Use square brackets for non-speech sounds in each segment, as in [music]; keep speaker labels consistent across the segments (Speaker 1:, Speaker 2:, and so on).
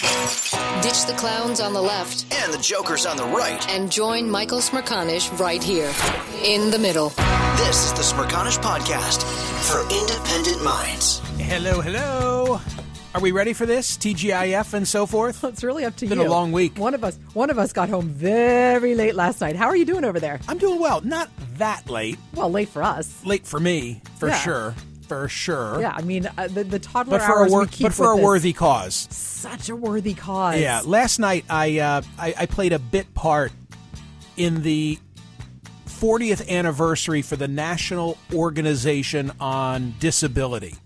Speaker 1: Ditch the clowns on the left
Speaker 2: and the jokers on the right.
Speaker 1: and join Michael Smerconish right here in the middle.
Speaker 2: This is the Smerconish Podcast for independent minds.
Speaker 3: Hello, hello. Are we ready for this? TGIF and so forth? [laughs]
Speaker 4: It's really up to
Speaker 3: Been
Speaker 4: you.
Speaker 3: Been a long week.
Speaker 4: One of us, one of us got home very late last night. How are you doing over there?
Speaker 3: I'm doing well. Not that late.
Speaker 4: Well, late for us.
Speaker 3: Late for me, for
Speaker 4: Yeah.
Speaker 3: sure. For sure.
Speaker 4: Yeah, I mean uh, the the toddler
Speaker 3: But for a
Speaker 4: hours
Speaker 3: wor-
Speaker 4: we keep
Speaker 3: but for a
Speaker 4: this.
Speaker 3: worthy cause.
Speaker 4: such a worthy cause.
Speaker 3: Yeah. Last night I, uh, I I played a bit part in the 40th anniversary for the National Organization on Disability.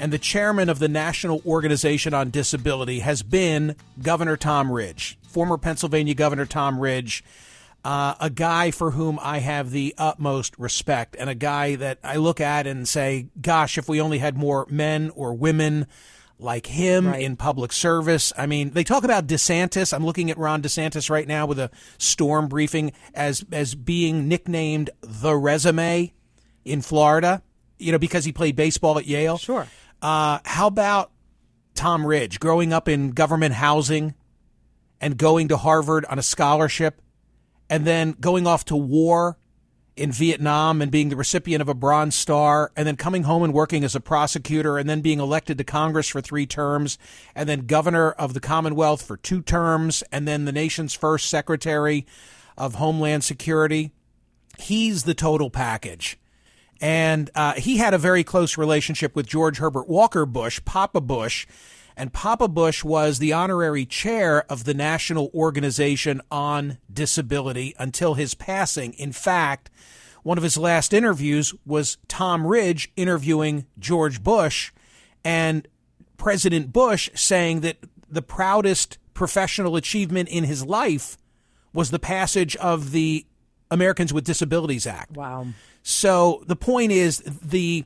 Speaker 3: And the chairman of the National Organization on Disability has been Governor Tom Ridge, former Pennsylvania Governor Tom Ridge, uh, a guy for whom I have the utmost respect, and a guy that I look at and say, gosh, if we only had more men or women like him
Speaker 4: Right.
Speaker 3: in public service. I mean, they talk about DeSantis. I'm looking at Ron DeSantis right now with a storm briefing as as being nicknamed the resume in Florida, you know, because he played baseball at Yale.
Speaker 4: Sure.
Speaker 3: Uh, how about Tom Ridge growing up in government housing and going to Harvard on a scholarship and then going off to war in Vietnam and being the recipient of a Bronze Star and then coming home and working as a prosecutor and then being elected to Congress for three terms and then governor of the Commonwealth for two terms and then the nation's first secretary of Homeland Security. He's the total package. And uh, he had a very close relationship with George Herbert Walker Bush, Papa Bush. And Papa Bush was the honorary chair of the National Organization on Disability until his passing. In fact, one of his last interviews was Tom Ridge interviewing George Bush and President Bush saying that the proudest professional achievement in his life was the passage of the Americans with Disabilities Act.
Speaker 4: Wow.
Speaker 3: So the point is the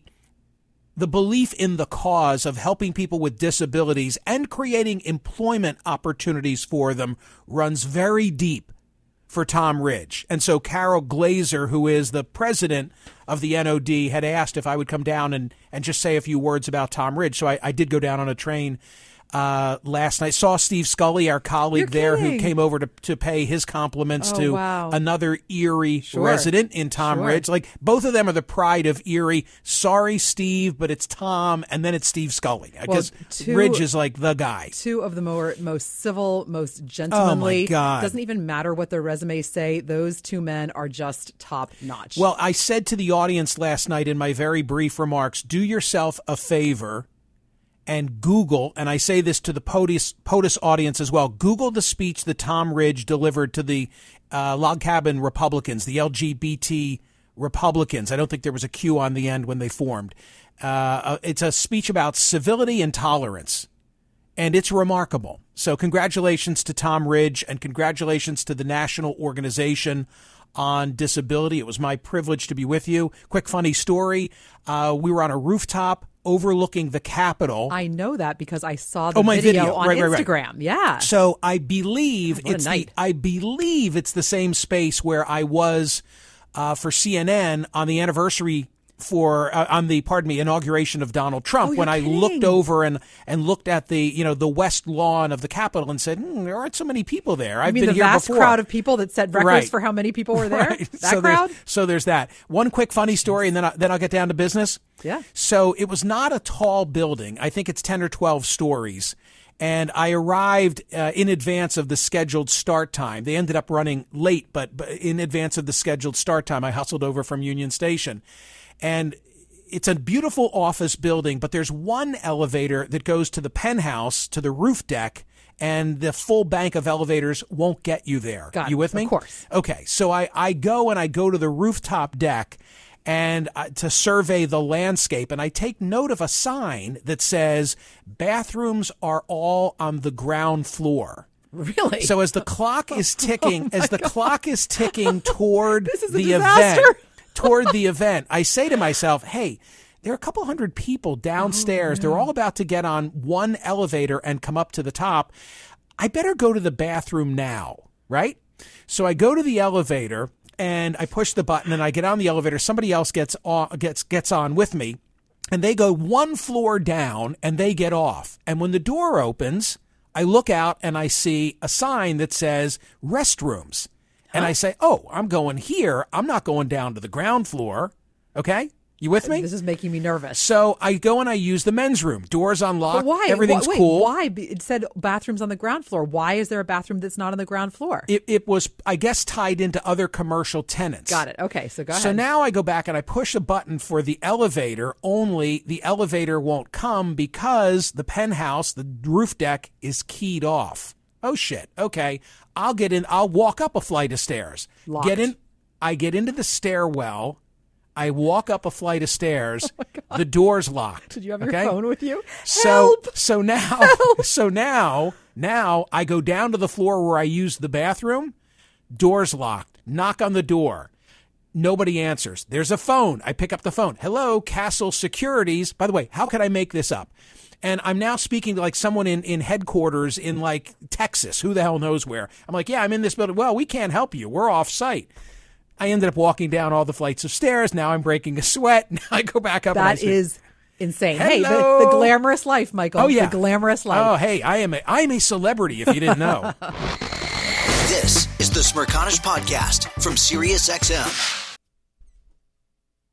Speaker 3: the belief in the cause of helping people with disabilities and creating employment opportunities for them runs very deep for Tom Ridge. And so Carol Glazer, who is the president of the NOD, had asked if I would come down and, and just say a few words about Tom Ridge. So I, I did go down on a train uh, last night. Saw Steve Scully, our colleague there, who came over to, to pay his compliments
Speaker 4: Oh,
Speaker 3: to
Speaker 4: wow.
Speaker 3: another Erie
Speaker 4: Sure.
Speaker 3: resident in Tom
Speaker 4: Sure.
Speaker 3: Ridge. Like both of them are the pride of Erie. Sorry, Steve, but it's Tom, and then it's Steve Scully because
Speaker 4: two-
Speaker 3: Ridge is like the guy.
Speaker 4: Two of the more most civil, most gentlemanly.
Speaker 3: Oh, my God.
Speaker 4: Doesn't even matter what their resumes say. Those two men are just top notch.
Speaker 3: Well, I said to the audience last night in my very brief remarks, do yourself a favor and Google, and I say this to the POTUS, POTUS audience as well, Google the speech that Tom Ridge delivered to the uh, log cabin Republicans, the LGBT Republicans. I don't think there was a Q on the end when they formed. Uh, it's a speech about civility and tolerance and it's remarkable. So, congratulations to Tom Ridge and congratulations to the National Organization on Disability. It was my privilege to be with you. Quick, funny story. Uh, we were on a rooftop overlooking the Capitol.
Speaker 4: I know that because I saw the
Speaker 3: Oh, my
Speaker 4: video,
Speaker 3: video.
Speaker 4: on
Speaker 3: Right, right, right.
Speaker 4: Instagram. Yeah.
Speaker 3: So I believe
Speaker 4: What
Speaker 3: it's the. I believe it's the same space where I was uh, for CNN on the anniversary for uh, on the pardon me inauguration of Donald Trump
Speaker 4: Oh,
Speaker 3: when I
Speaker 4: kidding.
Speaker 3: looked over and and looked at the you know the west lawn of the Capitol and said hmm, there aren't so many people there.
Speaker 4: I
Speaker 3: I've
Speaker 4: mean,
Speaker 3: been
Speaker 4: the
Speaker 3: here
Speaker 4: vast
Speaker 3: before.
Speaker 4: crowd of people that set records
Speaker 3: Right.
Speaker 4: for how many people were [laughs] there.
Speaker 3: Right.
Speaker 4: That
Speaker 3: so
Speaker 4: crowd.
Speaker 3: There's, so there's that. One quick funny story, and then I, then I'll get down to business.
Speaker 4: Yeah.
Speaker 3: So it was not a tall building. I think it's ten or twelve stories. And I arrived uh, in advance of the scheduled start time. They ended up running late, but, but in advance of the scheduled start time, I hustled over from Union Station. And it's a beautiful office building, but there's one elevator that goes to the penthouse, to the roof deck, and the full bank of elevators won't get you there.
Speaker 4: Got it.
Speaker 3: you with me?
Speaker 4: Of course.
Speaker 3: Okay, so I, I go and I go to the rooftop deck and uh, to survey the landscape, and I take note of a sign that says bathrooms are all on the ground floor.
Speaker 4: Really?
Speaker 3: So as the clock is [laughs] ticking, as the clock is ticking toward [laughs]
Speaker 4: This is a
Speaker 3: the
Speaker 4: disaster.
Speaker 3: event, toward the event, I say to myself, "Hey, there are a couple hundred people downstairs. Oh, They're all about to get on one elevator and come up to the top. I better go to the bathroom now, right?" So I go to the elevator and I push the button and I get on the elevator. Somebody else gets on, gets gets on with me, and they go one floor down and they get off. And when the door opens, I look out and I see a sign that says restrooms. And I say, "Oh, I'm going here. I'm not going down to the ground floor." Okay? You with uh, me?
Speaker 4: this is making me nervous.
Speaker 3: So I go and I use the men's room. Doors unlocked.
Speaker 4: But why?
Speaker 3: Everything's
Speaker 4: wait,
Speaker 3: cool.
Speaker 4: Why? It said bathrooms on the ground floor. Why is there a bathroom that's not on the ground floor?
Speaker 3: It, it was, I guess, tied into other commercial tenants.
Speaker 4: Got it. Okay, so go ahead.
Speaker 3: So now I go back and I push a button for the elevator, only the elevator won't come because the penthouse, the roof deck, is keyed off. Oh shit. Okay. I'll get in I'll walk up a flight of stairs.
Speaker 4: Locked.
Speaker 3: Get in I get into the stairwell. I walk up a flight of stairs. [laughs] Oh the door's locked.
Speaker 4: Oh Did you have
Speaker 3: okay?
Speaker 4: your phone with you?
Speaker 3: So
Speaker 4: Help!
Speaker 3: so now [laughs] so now now I go down to the floor where I use the bathroom. Door's locked. Knock on the door. Nobody answers. There's a phone. I pick up the phone. Hello, Castle Securities. By the way, how could I make this up? And I'm now speaking to like someone in, in headquarters in like Texas. Who the hell knows where? I'm like, yeah, I'm in this building. Well, we can't help you. We're off site. I ended up walking down all the flights of stairs. Now I'm breaking a sweat. [laughs] Now I go back up. and I
Speaker 4: That is insane. Hey, the, the glamorous life, Michael.
Speaker 3: Oh yeah,
Speaker 4: the glamorous life.
Speaker 3: Oh hey, I am a I am a celebrity. If you didn't know, [laughs]
Speaker 2: This is the Smerconish Podcast from SiriusXM.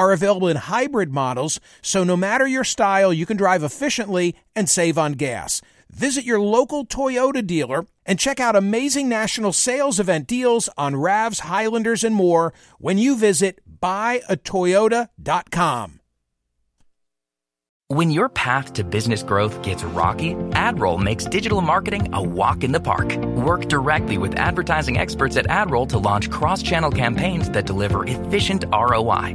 Speaker 3: are available in hybrid models, so no matter your style, you can drive efficiently and save on gas. Visit your local Toyota dealer and check out amazing national sales event deals on RAVs, Highlanders, and more when you visit buyatoyota.com.
Speaker 5: When your path to business growth gets rocky, AdRoll makes digital marketing a walk in the park. Work directly with advertising experts at AdRoll to launch cross-channel campaigns that deliver efficient ROI.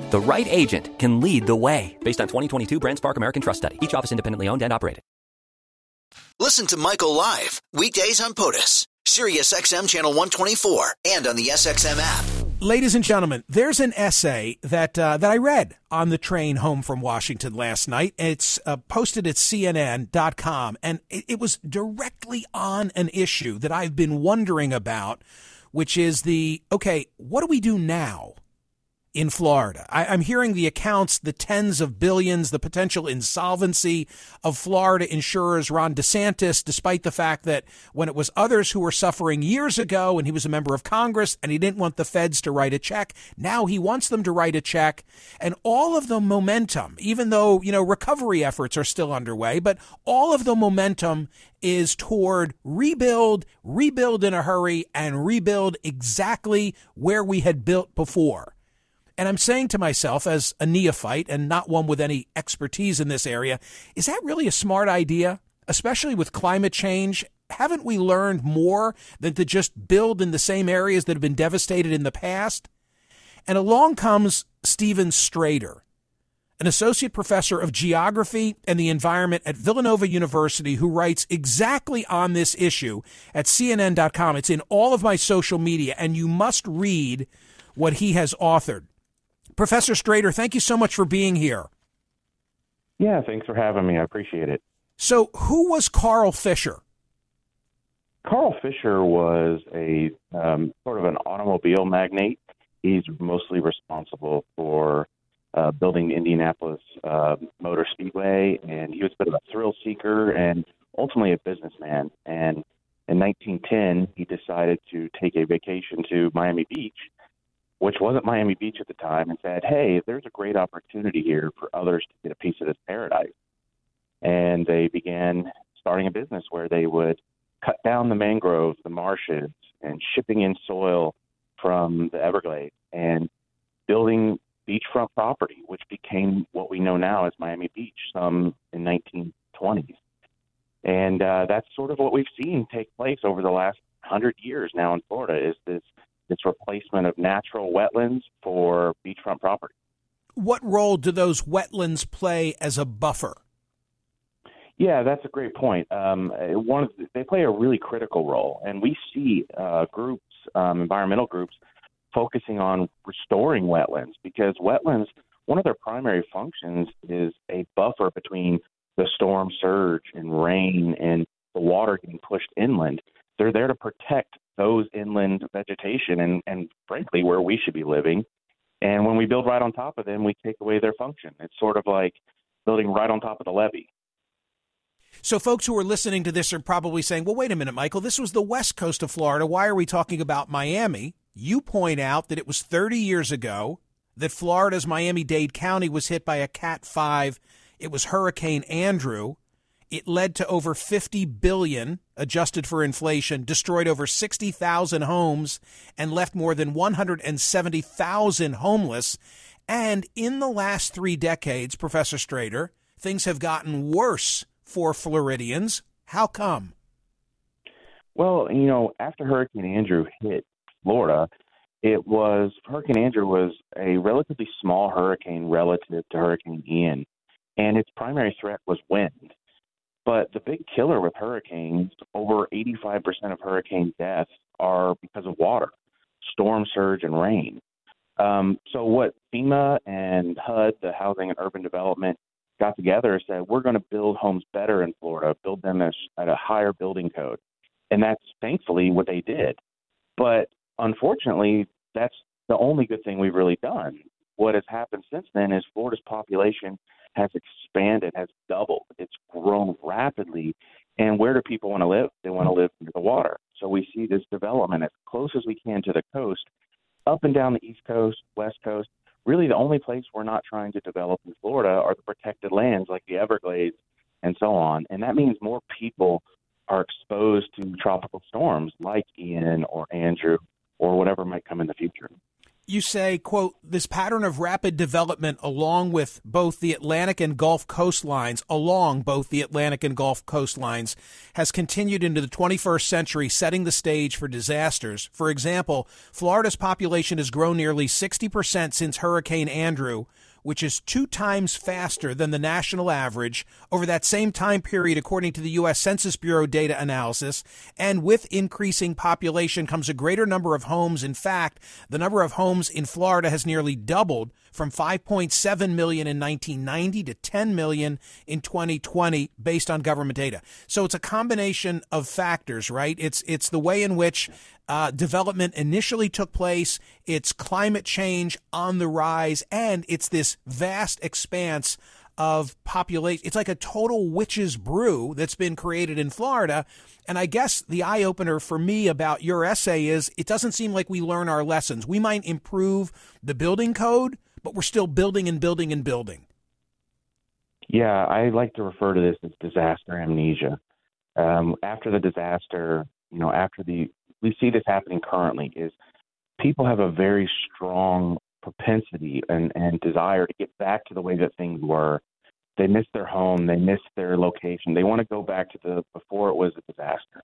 Speaker 6: The right agent can lead the way. Based on 2022 BrandSpark American Trust Study. Each office independently owned and operated.
Speaker 2: Listen to Michael live weekdays on POTUS, SiriusXM channel 124, and on the SXM app.
Speaker 3: Ladies and gentlemen, there's an essay that uh, that I read on the train home from Washington last night. It's uh, posted at CNN.com, and it, it was directly on an issue that I've been wondering about, which is the okay, what do we do now? In Florida. I, am hearing the accounts, the tens of billions, the potential insolvency of Florida insurers Ron DeSantis, despite the fact that when it was others who were suffering years ago and he was a member of Congress and he didn't want the feds to write a check, now he wants them to write a check. And all of the momentum, even though, you know, recovery efforts are still underway, but all of the momentum is toward rebuild, rebuild in a hurry, and rebuild exactly where we had built before. And I'm saying to myself, as a neophyte and not one with any expertise in this area, is that really a smart idea? Especially with climate change haven't we learned more than to just build in the same areas that have been devastated in the past? And along comes Stephen Strader, an associate professor of geography and the environment at Villanova University, who writes exactly on this issue at CNN.com. It's in all of my social media, and you must read what he has authored. Professor Strader, thank you so much for being here.
Speaker 7: Yeah, thanks for having me. I appreciate it.
Speaker 3: So, who was Carl Fisher?
Speaker 7: Carl Fisher was a um, sort of an automobile magnate. He's mostly responsible for uh, building Indianapolis uh, Motor Speedway, and he was a bit of a thrill seeker and ultimately a businessman. And in 1910, he decided to take a vacation to Miami Beach which wasn't Miami Beach at the time, and said, "Hey, there's a great opportunity here for others to get a piece of this paradise." And they began starting a business where they would cut down the mangroves, the marshes, and shipping in soil from the Everglades and building beachfront property, which became what we know now as Miami Beach, some in 1920s. And uh, that's sort of what we've seen take place over the last hundred years now in Florida is this it's replacement of natural wetlands for beachfront property.
Speaker 3: What role do those wetlands play as a buffer?
Speaker 7: Yeah, that's a great point. Um, one, they play a really critical role, and we see uh, groups, um, environmental groups, focusing on restoring wetlands because wetlands, one of their primary functions is a buffer between the storm surge and rain and the water getting pushed inland. They're there to protect those inland vegetation and, and frankly where we should be living. And when we build right on top of them, we take away their function. It's sort of like building right on top of the levee.
Speaker 3: So, folks who are listening to this are probably saying, well, wait a minute, Michael, this was the west coast of Florida. Why are we talking about Miami? You point out that it was 30 years ago that Florida's Miami Dade County was hit by a Cat 5. It was Hurricane Andrew. It led to over 50 billion adjusted for inflation, destroyed over 60,000 homes and left more than 170,000 homeless. And in the last 3 decades, Professor Strader, things have gotten worse for Floridians. How come?
Speaker 7: Well, you know, after Hurricane Andrew hit Florida, it was Hurricane Andrew was a relatively small hurricane relative to Hurricane Ian, and its primary threat was wind. But the big killer with hurricanes, over 85% of hurricane deaths are because of water, storm surge, and rain. Um, so what FEMA and HUD, the Housing and Urban Development, got together said we're going to build homes better in Florida, build them at a higher building code, and that's thankfully what they did. But unfortunately, that's the only good thing we've really done. What has happened since then is Florida's population has expanded, has doubled. It's grown rapidly. And where do people want to live? They want to live near the water. So we see this development as close as we can to the coast, up and down the East Coast, West Coast. Really, the only place we're not trying to develop in Florida are the protected lands like the Everglades and so on. And that means more people are exposed to tropical storms like Ian or Andrew or whatever might come in the future
Speaker 3: you say, quote, this pattern of rapid development along with both the Atlantic and Gulf coastlines, along both the Atlantic and Gulf coastlines, has continued into the 21st century, setting the stage for disasters. For example, Florida's population has grown nearly 60% since Hurricane Andrew, which is two times faster than the national average over that same time period, according to the U.S. Census Bureau data analysis. And with increasing population comes a greater number of homes. In fact, the number of homes in Florida has nearly doubled from 5.7 million in 1990 to 10 million in 2020 based on government data. So it's a combination of factors, right? It's it's the way in which uh, development initially took place. It's climate change on the rise, and it's this vast expanse of population. It's like a total witch's brew that's been created in Florida. And I guess the eye opener for me about your essay is it doesn't seem like we learn our lessons. We might improve the building code, but we're still building and building and building.
Speaker 7: Yeah, I like to refer to this as disaster amnesia. Um, after the disaster, you know, after the we see this happening currently is people have a very strong propensity and, and desire to get back to the way that things were. They miss their home, they miss their location. They want to go back to the before it was a disaster.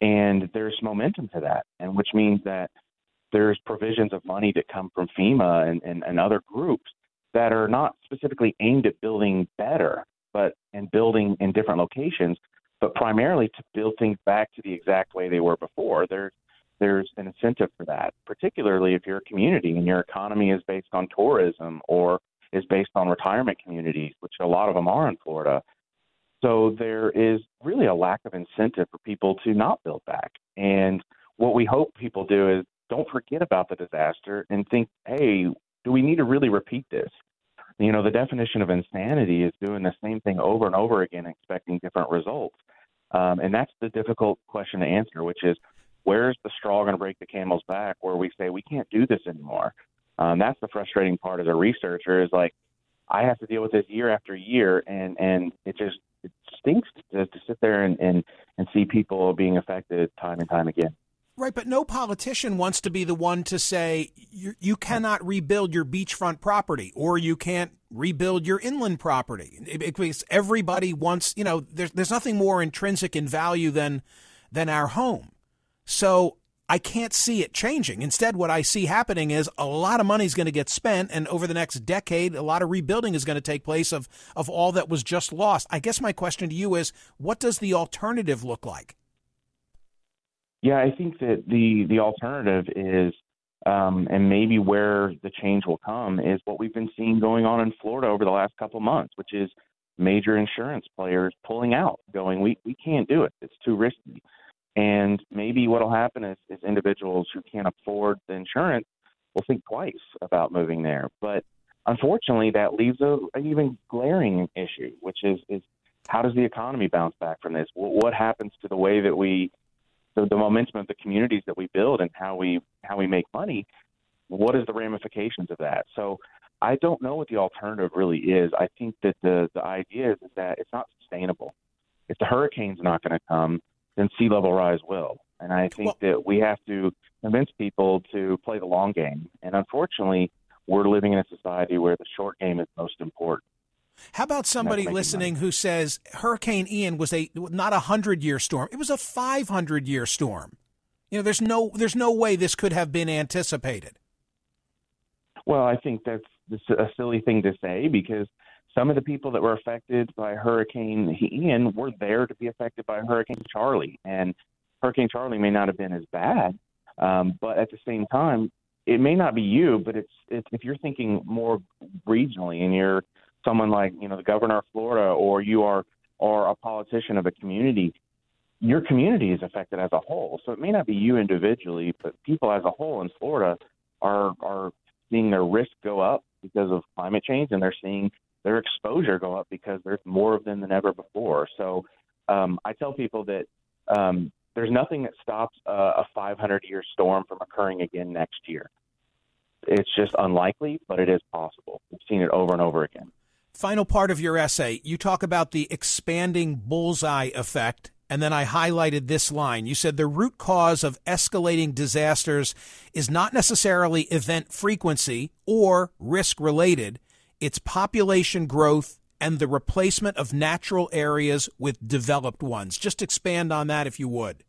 Speaker 7: And there's momentum to that, and which means that there's provisions of money that come from FEMA and, and, and other groups that are not specifically aimed at building better, but and building in different locations, but primarily to build things back to the exact way they were before. There's there's an incentive for that, particularly if you're a community and your economy is based on tourism or is based on retirement communities, which a lot of them are in Florida. So there is really a lack of incentive for people to not build back. And what we hope people do is don't forget about the disaster and think, hey, do we need to really repeat this? You know, the definition of insanity is doing the same thing over and over again, expecting different results. Um, and that's the difficult question to answer, which is where's the straw going to break the camel's back where we say we can't do this anymore? Um, that's the frustrating part as a researcher is like I have to deal with this year after year, and and it just it stinks to, to sit there and, and and see people being affected time and time again.
Speaker 3: Right, but no politician wants to be the one to say you, you cannot rebuild your beachfront property or you can't rebuild your inland property. Because everybody wants, you know, there's there's nothing more intrinsic in value than than our home. So I can't see it changing. Instead, what I see happening is a lot of money is going to get spent, and over the next decade, a lot of rebuilding is going to take place of, of all that was just lost. I guess my question to you is what does the alternative look like?
Speaker 7: Yeah, I think that the the alternative is, um, and maybe where the change will come is what we've been seeing going on in Florida over the last couple months, which is major insurance players pulling out, going, we we can't do it, it's too risky. And maybe what will happen is, is individuals who can't afford the insurance will think twice about moving there. But unfortunately, that leaves a, an even glaring issue, which is is how does the economy bounce back from this? What, what happens to the way that we the, the momentum of the communities that we build and how we how we make money, what is the ramifications of that? So I don't know what the alternative really is. I think that the the idea is, is that it's not sustainable. If the hurricane's not going to come, then sea level rise will. And I think well, that we have to convince people to play the long game. And unfortunately, we're living in a society where the short game is most important.
Speaker 3: How about somebody listening money. who says Hurricane Ian was a not a hundred year storm; it was a five hundred year storm. You know, there's no there's no way this could have been anticipated.
Speaker 7: Well, I think that's a silly thing to say because some of the people that were affected by Hurricane Ian were there to be affected by Hurricane Charley, and Hurricane Charley may not have been as bad, um, but at the same time, it may not be you, but it's, it's if you're thinking more regionally and you're someone like you know the governor of Florida or you are or a politician of a community, your community is affected as a whole. So it may not be you individually, but people as a whole in Florida are are seeing their risk go up because of climate change, and they're seeing their exposure go up because there's more of them than ever before. So um, I tell people that um, there's nothing that stops a, a 500 year storm from occurring again next year. It's just unlikely, but it is possible. We've seen it over and over again.
Speaker 3: Final part of your essay, you talk about the expanding bullseye effect. And then I highlighted this line. You said the root cause of escalating disasters is not necessarily event frequency or risk related, it's population growth and the replacement of natural areas with developed ones. Just expand on that if you would.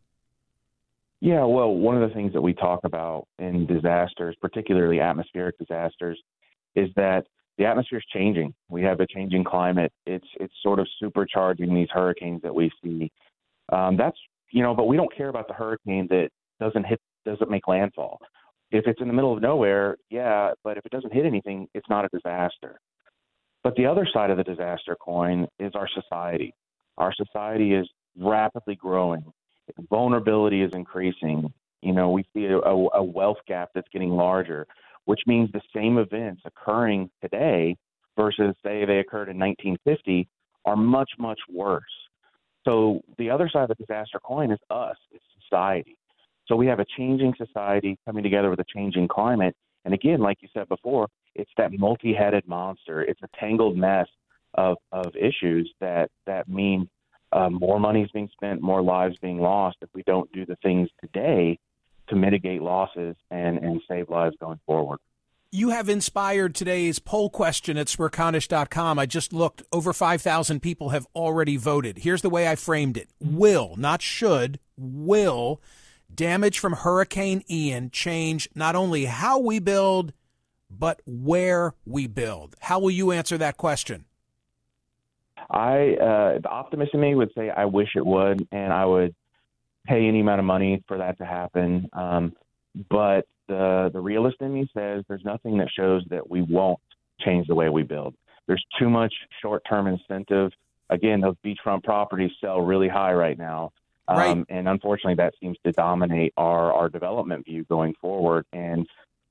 Speaker 7: Yeah, well, one of the things that we talk about in disasters, particularly atmospheric disasters, is that the atmosphere is changing. We have a changing climate. It's it's sort of supercharging these hurricanes that we see. Um, that's you know, but we don't care about the hurricane that doesn't hit doesn't make landfall. If it's in the middle of nowhere, yeah, but if it doesn't hit anything, it's not a disaster. But the other side of the disaster coin is our society. Our society is rapidly growing. Vulnerability is increasing. You know, we see a, a wealth gap that's getting larger, which means the same events occurring today versus say they occurred in 1950 are much much worse. So the other side of the disaster coin is us, it's society. So we have a changing society coming together with a changing climate. And again, like you said before, it's that multi-headed monster. It's a tangled mess of of issues that that mean uh, more money is being spent, more lives being lost if we don't do the things today to mitigate losses and and save lives going forward.
Speaker 3: You have inspired today's poll question at smerconish.com. I just looked. Over 5,000 people have already voted. Here's the way I framed it Will, not should, will damage from Hurricane Ian change not only how we build, but where we build? How will you answer that question?
Speaker 7: I, uh, the optimist in me would say I wish it would, and I would pay any amount of money for that to happen. Um, but the the realist in me says there's nothing that shows that we won't change the way we build. There's too much short term incentive. Again, those beachfront properties sell really high right now. Um, right. And unfortunately, that seems to dominate our, our development view going forward. And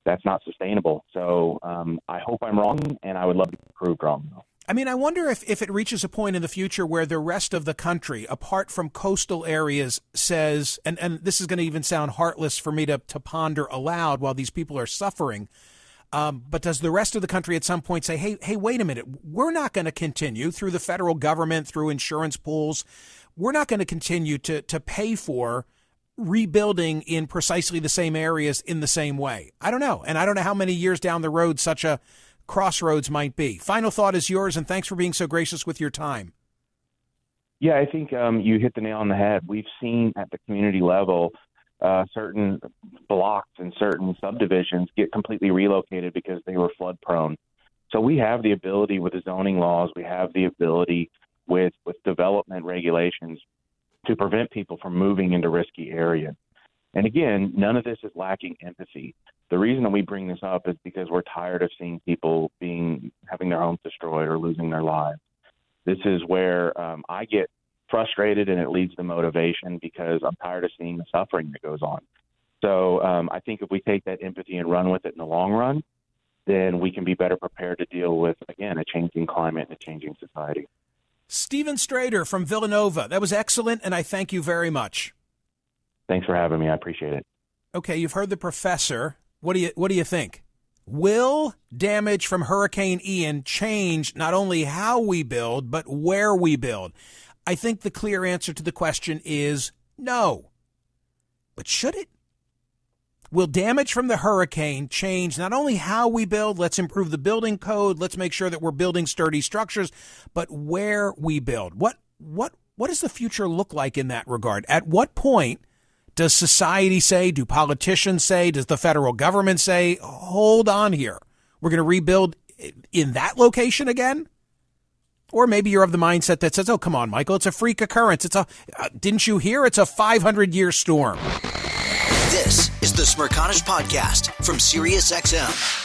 Speaker 7: that's not sustainable. So um, I hope I'm wrong, and I would love to be proved wrong. Though.
Speaker 3: I mean, I wonder if, if it reaches a point in the future where the rest of the country, apart from coastal areas, says, and, and this is going to even sound heartless for me to, to ponder aloud while these people are suffering. Um, but does the rest of the country at some point say, hey, hey, wait a minute, we're not going to continue through the federal government, through insurance pools, we're not going to continue to, to pay for rebuilding in precisely the same areas in the same way? I don't know. And I don't know how many years down the road such a crossroads might be. Final thought is yours, and thanks for being so gracious with your time.
Speaker 7: Yeah, I think um, you hit the nail on the head. We've seen at the community level uh, certain blocks and certain subdivisions get completely relocated because they were flood prone. So we have the ability with the zoning laws, we have the ability with with development regulations to prevent people from moving into risky areas. And again, none of this is lacking empathy. The reason that we bring this up is because we're tired of seeing people being having their homes destroyed or losing their lives. This is where um, I get frustrated, and it leads to motivation because I'm tired of seeing the suffering that goes on. So um, I think if we take that empathy and run with it in the long run, then we can be better prepared to deal with again a changing climate and a changing society.
Speaker 3: Stephen Strader from Villanova. That was excellent, and I thank you very much.
Speaker 7: Thanks for having me. I appreciate it.
Speaker 3: Okay, you've heard the professor. What do you What do you think? Will damage from Hurricane Ian change not only how we build, but where we build? I think the clear answer to the question is no. But should it? Will damage from the hurricane change not only how we build, let's improve the building code, let's make sure that we're building sturdy structures, but where we build? What what what does the future look like in that regard? At what point does society say, do politicians say, does the federal government say, hold on here, we're going to rebuild in that location again? Or maybe you're of the mindset that says, oh, come on, Michael, it's a freak occurrence. It's a, uh, didn't you hear? It's a 500 year storm.
Speaker 2: This is the Smerconish Podcast from SiriusXM.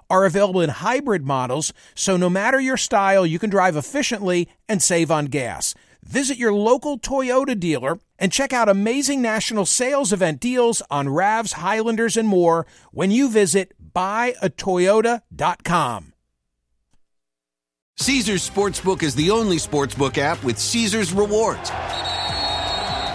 Speaker 3: are available in hybrid models, so no matter your style, you can drive efficiently and save on gas. Visit your local Toyota dealer and check out amazing national sales event deals on RAVs, Highlanders, and more when you visit buyatoyota.com.
Speaker 8: Caesars Sportsbook is the only sportsbook app with Caesars rewards.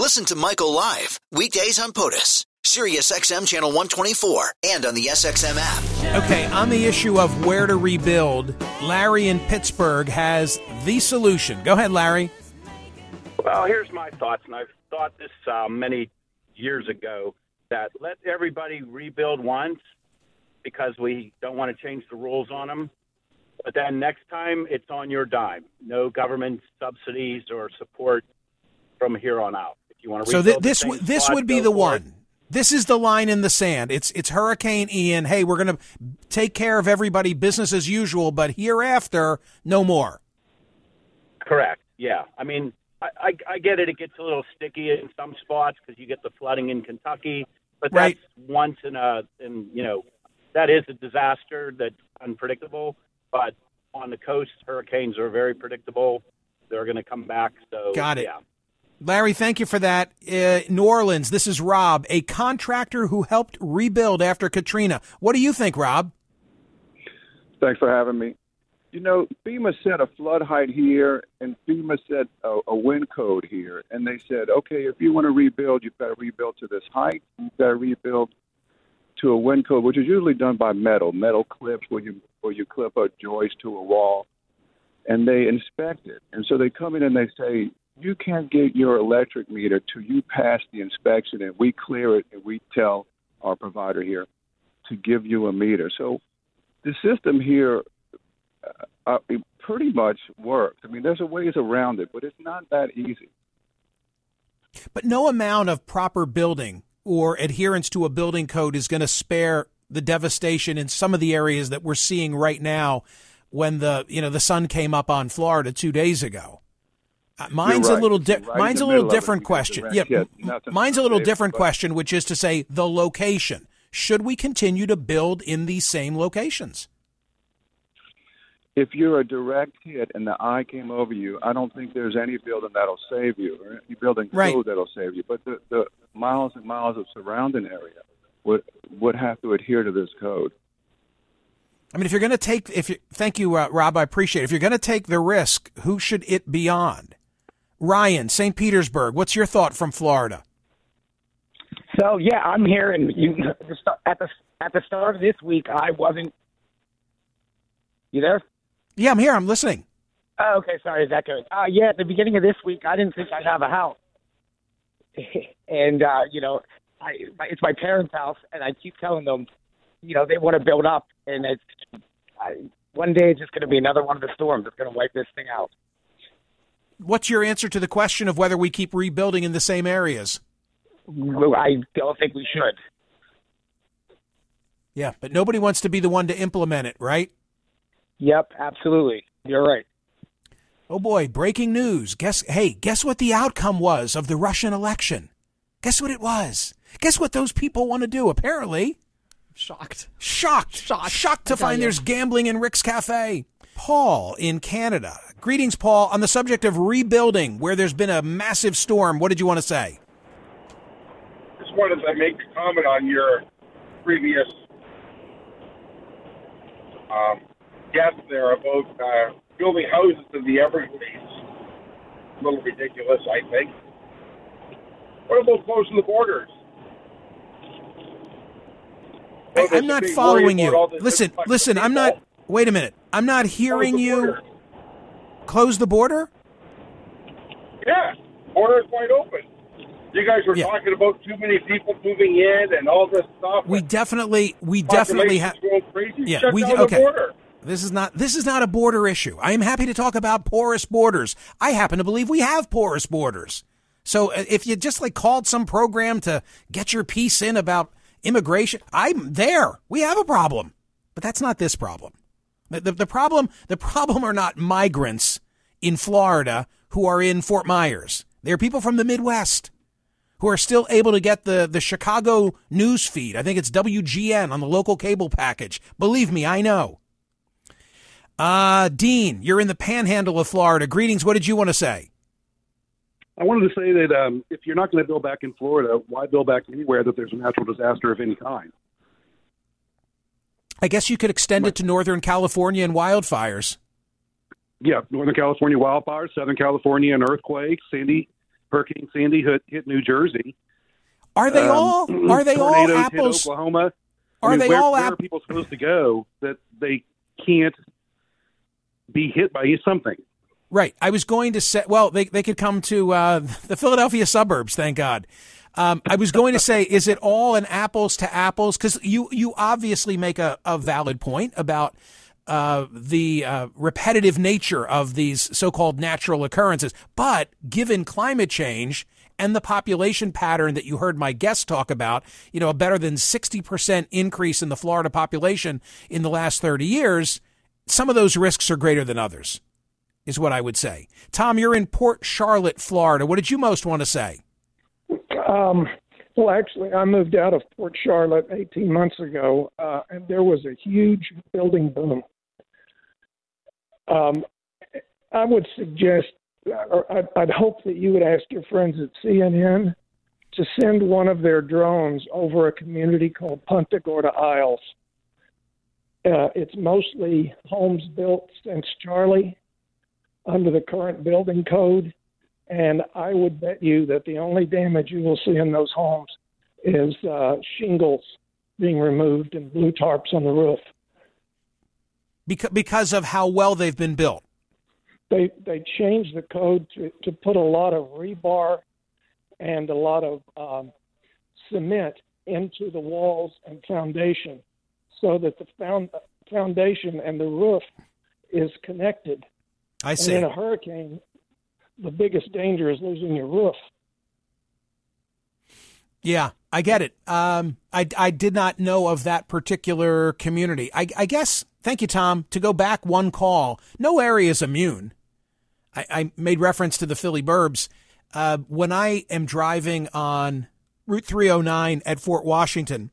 Speaker 2: Listen to Michael live weekdays on POTUS, Sirius XM channel 124, and on the SXM app.
Speaker 3: Okay, on the issue of where to rebuild, Larry in Pittsburgh has the solution. Go ahead, Larry.
Speaker 9: Well, here's my thoughts, and I've thought this uh, many years ago that let everybody rebuild once because we don't want to change the rules on them. But then next time, it's on your dime. No government subsidies or support from here on out. You want to
Speaker 3: So th- this w- this would be the
Speaker 9: for it.
Speaker 3: one. This is the line in the sand. It's it's Hurricane Ian. Hey, we're going to take care of everybody business as usual, but hereafter no more.
Speaker 9: Correct. Yeah. I mean, I, I, I get it. It gets a little sticky in some spots because you get the flooding in Kentucky, but that's
Speaker 3: Right.
Speaker 9: once in a, in you know, that is a disaster that's unpredictable. But on the coast, hurricanes are very predictable. They're going to come back. So
Speaker 3: Got it.
Speaker 9: Yeah.
Speaker 3: Larry, thank you for that. Uh, New Orleans, this is Rob, a contractor who helped rebuild after Katrina. What do you think, Rob?
Speaker 10: Thanks for having me. You know, FEMA set a flood height here, and FEMA set a, a wind code here, and they said, okay, if you want to rebuild, you've got to rebuild to this height. You've got to rebuild to a wind code, which is usually done by metal, metal clips where you where you clip a joist to a wall, and they inspect it. And so they come in and they say, you can't get your electric meter till you pass the inspection, and we clear it, and we tell our provider here to give you a meter. So the system here uh, uh, it pretty much works. I mean, there's a ways around it, but it's not that easy.
Speaker 3: But no amount of proper building or adherence to a building code is going to spare the devastation in some of the areas that we're seeing right now when the you know the sun came up on Florida 2 days ago. Uh, mine's
Speaker 10: right.
Speaker 3: a little di-
Speaker 10: right
Speaker 3: mine's a little
Speaker 10: middle of it
Speaker 3: different question. Yeah, mine's a little different
Speaker 10: but-
Speaker 3: question which is to say the location. Should we continue to build in these same locations?
Speaker 10: If you're a direct hit and the eye came over you, I don't think there's any building that'll save you or any building
Speaker 3: Right.
Speaker 10: code that'll save you. But the, the miles and miles of surrounding area would would have to adhere to this code.
Speaker 3: I mean, if you're going to take, if you, thank you, uh, Rob, I appreciate it. If you're going to take the risk, who should it be on? Ryan, St. Petersburg, what's your thought from Florida?
Speaker 11: So yeah, I'm here, and you at the at the start of this week, I wasn't. You there?
Speaker 3: Yeah, I'm here. I'm listening.
Speaker 11: Oh, okay. Sorry, is that good? Uh, yeah, at the beginning of this week, I didn't think I'd have a house, [laughs] and uh, you know, I it's my parents' house, and I keep telling them, you know, they want to build up, and it's I, one day it's just going to be another one of the storms that's going to wipe this thing out.
Speaker 3: What's your answer to the question of whether we keep rebuilding in the same areas?
Speaker 11: I don't think we should.
Speaker 3: Yeah, but nobody wants to be the one to implement it, right?
Speaker 11: Yep, absolutely. You're right.
Speaker 3: Oh boy, breaking news. Guess hey, guess what the outcome was of the Russian election? Guess what it was? Guess what those people want to do? Apparently,
Speaker 4: Shocked.
Speaker 3: shocked, shocked, shocked to find
Speaker 4: you.
Speaker 3: there's gambling in Rick's Cafe. Paul in Canada. Greetings, Paul. On the subject of rebuilding, where there's been a massive storm, what did you want to say?
Speaker 12: just wanted to make a comment on your previous um, guest there about uh, building houses in the Everglades. A little ridiculous, I think. What about closing the borders?
Speaker 3: I, I'm not following
Speaker 12: worry about all
Speaker 3: you. Listen, listen. I'm not. Wait a minute. I'm not hearing
Speaker 12: the
Speaker 3: you. Close the border.
Speaker 12: Yeah, border is wide open. You guys were
Speaker 3: Yeah.
Speaker 12: talking about too many people moving in and all this stuff.
Speaker 3: We definitely, we definitely have.
Speaker 12: Population's going crazy.
Speaker 3: Yeah,
Speaker 12: Shut
Speaker 3: we okay.
Speaker 12: border.
Speaker 3: This is not this is not a border issue. I am happy to talk about porous borders. I happen to believe we have porous borders. So uh, if you just like called some program to get your piece in about immigration, I'm there. We have a problem. But that's not this problem. The, the, the problem the problem are not migrants in Florida who are in Fort Myers. They're people from the Midwest who are still able to get the, the Chicago news feed. I think it's WGN on the local cable package. Believe me, I know. Uh, Dean, you're in the panhandle of Florida. Greetings. What did you want to say?
Speaker 13: I wanted to say that um, if you're not going to build back in Florida, why build back anywhere that there's a natural disaster of any kind?
Speaker 3: I guess you could extend it to Northern California and wildfires.
Speaker 13: Yeah, Northern California wildfires, Southern California and earthquakes, Sandy, Hurricane Sandy hit, hit New Jersey.
Speaker 3: Are they
Speaker 13: Um,
Speaker 3: all? Are they all apples?
Speaker 13: Oklahoma. I
Speaker 3: Are
Speaker 13: mean,
Speaker 3: they
Speaker 13: where,
Speaker 3: all
Speaker 13: where
Speaker 3: app-
Speaker 13: are people supposed to go that they can't be hit by something?
Speaker 3: Right. I was going to say, well, they, they could come to uh, [laughs] the Philadelphia suburbs, thank God. Um, I was going to say, is it all an apples to apples? Because you, you obviously make a, a valid point about uh, the uh, repetitive nature of these so called natural occurrences. But given climate change and the population pattern that you heard my guest talk about, you know, a better than 60% increase in the Florida population in the last 30 years, some of those risks are greater than others is what I would say. Tom, you're in Port Charlotte, Florida. What did you most want to say?
Speaker 14: Um, well, actually, I moved out of Port Charlotte 18 months ago, uh, and there was a huge building boom. Um, I would suggest, or I'd, hope that you would ask your friends at CNN to send one of their drones over a community called Punta Gorda Isles. Uh, it's mostly homes built since Charley under the current building code. And I would bet you that the only damage you will see in those homes is uh, shingles being removed and blue tarps on the roof.
Speaker 3: Because, because of how well they've been built.
Speaker 14: They they changed the code to, to put a lot of rebar and a lot of um, cement into the walls and foundation, so that the found, foundation and the roof is connected.
Speaker 3: I see.
Speaker 14: And in a hurricane, the biggest danger is losing your roof.
Speaker 3: Yeah, I get it. Um, I, I did not know of that particular community. I, I guess, thank you, Tom. To go back one call, no area is immune. I, I made reference to the Philly Burbs. Uh, when I am driving on Route 309 at Fort Washington,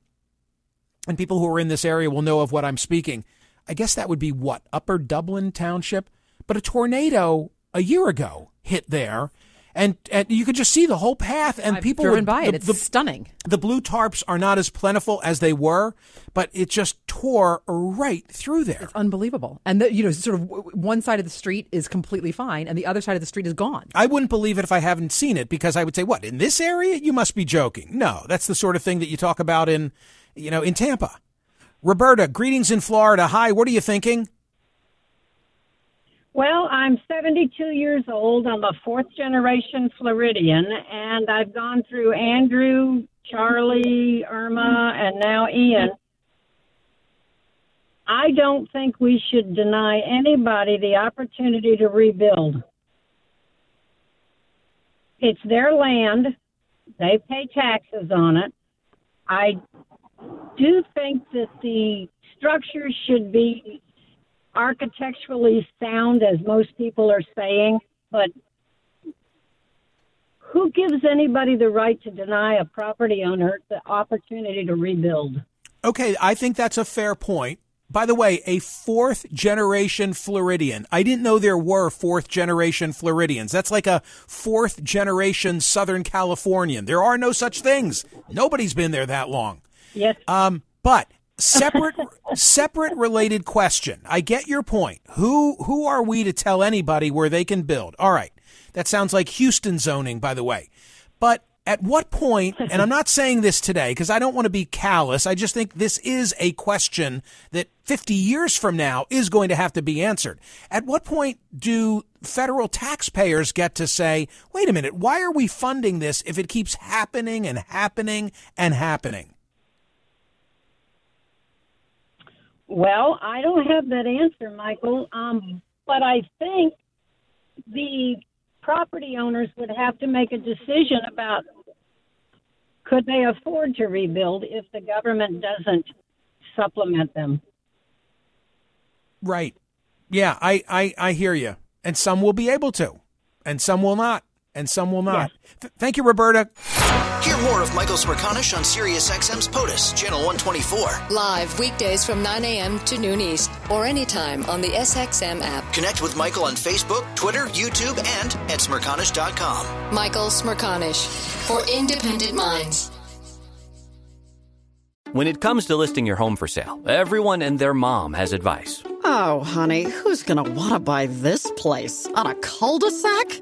Speaker 3: and people who are in this area will know of what I'm speaking, I guess that would be what? Upper Dublin Township? But a tornado a year ago hit there. And, and you could just see the whole path, and
Speaker 4: I've
Speaker 3: people
Speaker 4: driven
Speaker 3: were,
Speaker 4: by it.
Speaker 3: the-
Speaker 4: It's stunning.
Speaker 3: The blue tarps are not as plentiful as they were, but it just tore right through there.
Speaker 4: It's unbelievable. And the, you know, sort of one side of the street is completely fine, and the other side of the street is gone.
Speaker 3: I wouldn't believe it if I haven't seen it because I would say, "What in this area? You must be joking." No, that's the sort of thing that you talk about in, you know, in Tampa. Roberta, greetings in Florida. Hi, what are you thinking?
Speaker 15: Well, I'm 72 years old. I'm a fourth generation Floridian, and I've gone through Andrew, Charley, Irma, and now Ian. I don't think we should deny anybody the opportunity to rebuild. It's their land. They pay taxes on it. I do think that the structure should be architecturally sound, as most people are saying, but who gives anybody the right to deny a property owner the opportunity to rebuild?
Speaker 3: Okay, I think that's a fair point. By the way, a fourth generation Floridian. I didn't know there were fourth generation Floridians. That's like a fourth generation Southern Californian. There are no such things. Nobody's been there that long.
Speaker 15: Yes.
Speaker 3: Um, but separate [laughs] separate related question. I get your point. Who who are we to tell anybody where they can build? All right. That sounds like Houston zoning, by the way. But at what point, and I'm not saying this today because I don't want to be callous. I just think this is a question that 50 years from now is going to have to be answered. At what point do federal taxpayers get to say, wait a minute, why are we funding this if it keeps happening and happening and happening?
Speaker 15: Well, I don't have that answer, Michael. Um, but I think the property owners would have to make a decision about could they afford to rebuild if the government doesn't supplement them.
Speaker 3: Right. Yeah, I, I, I hear you. And some will be able to, and some will not, and some will not. Th- thank you, Roberta.
Speaker 2: Hear more of Michael Smerconish on SiriusXM's POTUS, Channel 124.
Speaker 1: Live weekdays from 9 a.m. to noon East or anytime on the SXM app.
Speaker 2: Connect with Michael on Facebook, Twitter, YouTube, and at Smerconish.com.
Speaker 1: Michael Smerconish for independent minds.
Speaker 6: When it comes to listing your home for sale, everyone and their mom has advice.
Speaker 16: Oh, honey, who's going to want to buy this place? On a cul de sac?